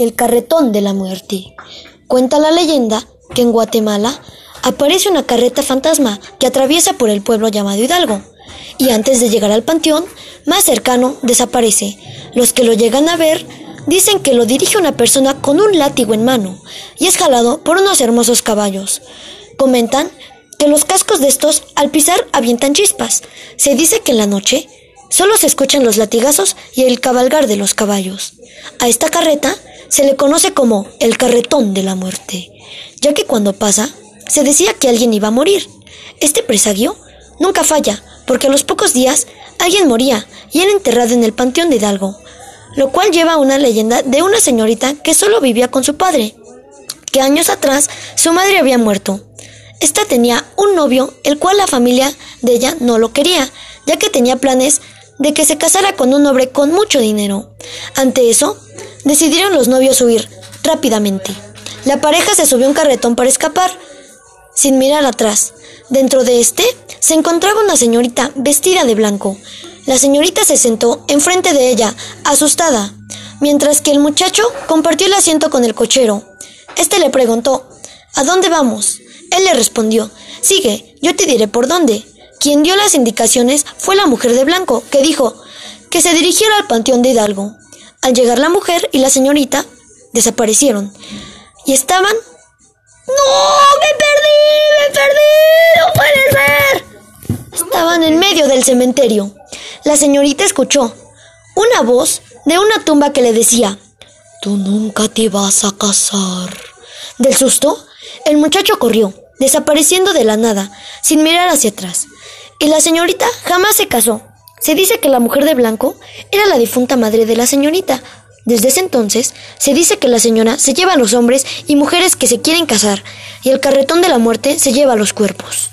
el carretón de la muerte. Cuenta la leyenda que en Guatemala aparece una carreta fantasma que atraviesa por el pueblo llamado Hidalgo y antes de llegar al panteón más cercano desaparece. Los que lo llegan a ver dicen que lo dirige una persona con un látigo en mano y es jalado por unos hermosos caballos. Comentan que los cascos de estos al pisar avientan chispas. Se dice que en la noche solo se escuchan los latigazos y el cabalgar de los caballos. A esta carreta se le conoce como el carretón de la muerte, ya que cuando pasa se decía que alguien iba a morir. Este presagio nunca falla, porque a los pocos días alguien moría y era enterrado en el panteón de Hidalgo, lo cual lleva a una leyenda de una señorita que solo vivía con su padre, que años atrás su madre había muerto. Esta tenía un novio, el cual la familia de ella no lo quería, ya que tenía planes de que se casara con un hombre con mucho dinero. Ante eso, decidieron los novios huir rápidamente. La pareja se subió a un carretón para escapar, sin mirar atrás. Dentro de este se encontraba una señorita vestida de blanco. La señorita se sentó enfrente de ella, asustada, mientras que el muchacho compartió el asiento con el cochero. Este le preguntó, ¿A dónde vamos? Él le respondió, Sigue, yo te diré por dónde. Quien dio las indicaciones fue la mujer de blanco, que dijo que se dirigiera al panteón de Hidalgo. Al llegar la mujer y la señorita desaparecieron y estaban ¡No! ¡Me perdí! ¡Me perdí! ¡No puede ser! Estaban en medio del cementerio. La señorita escuchó una voz de una tumba que le decía, Tú nunca te vas a casar. Del susto, el muchacho corrió, desapareciendo de la nada, sin mirar hacia atrás. Y la señorita jamás se casó. Se dice que la mujer de blanco era la difunta madre de la señorita, desde ese entonces, se dice que la señora se lleva a los hombres y mujeres que se quieren casar, y el carretón de la muerte se lleva a los cuerpos.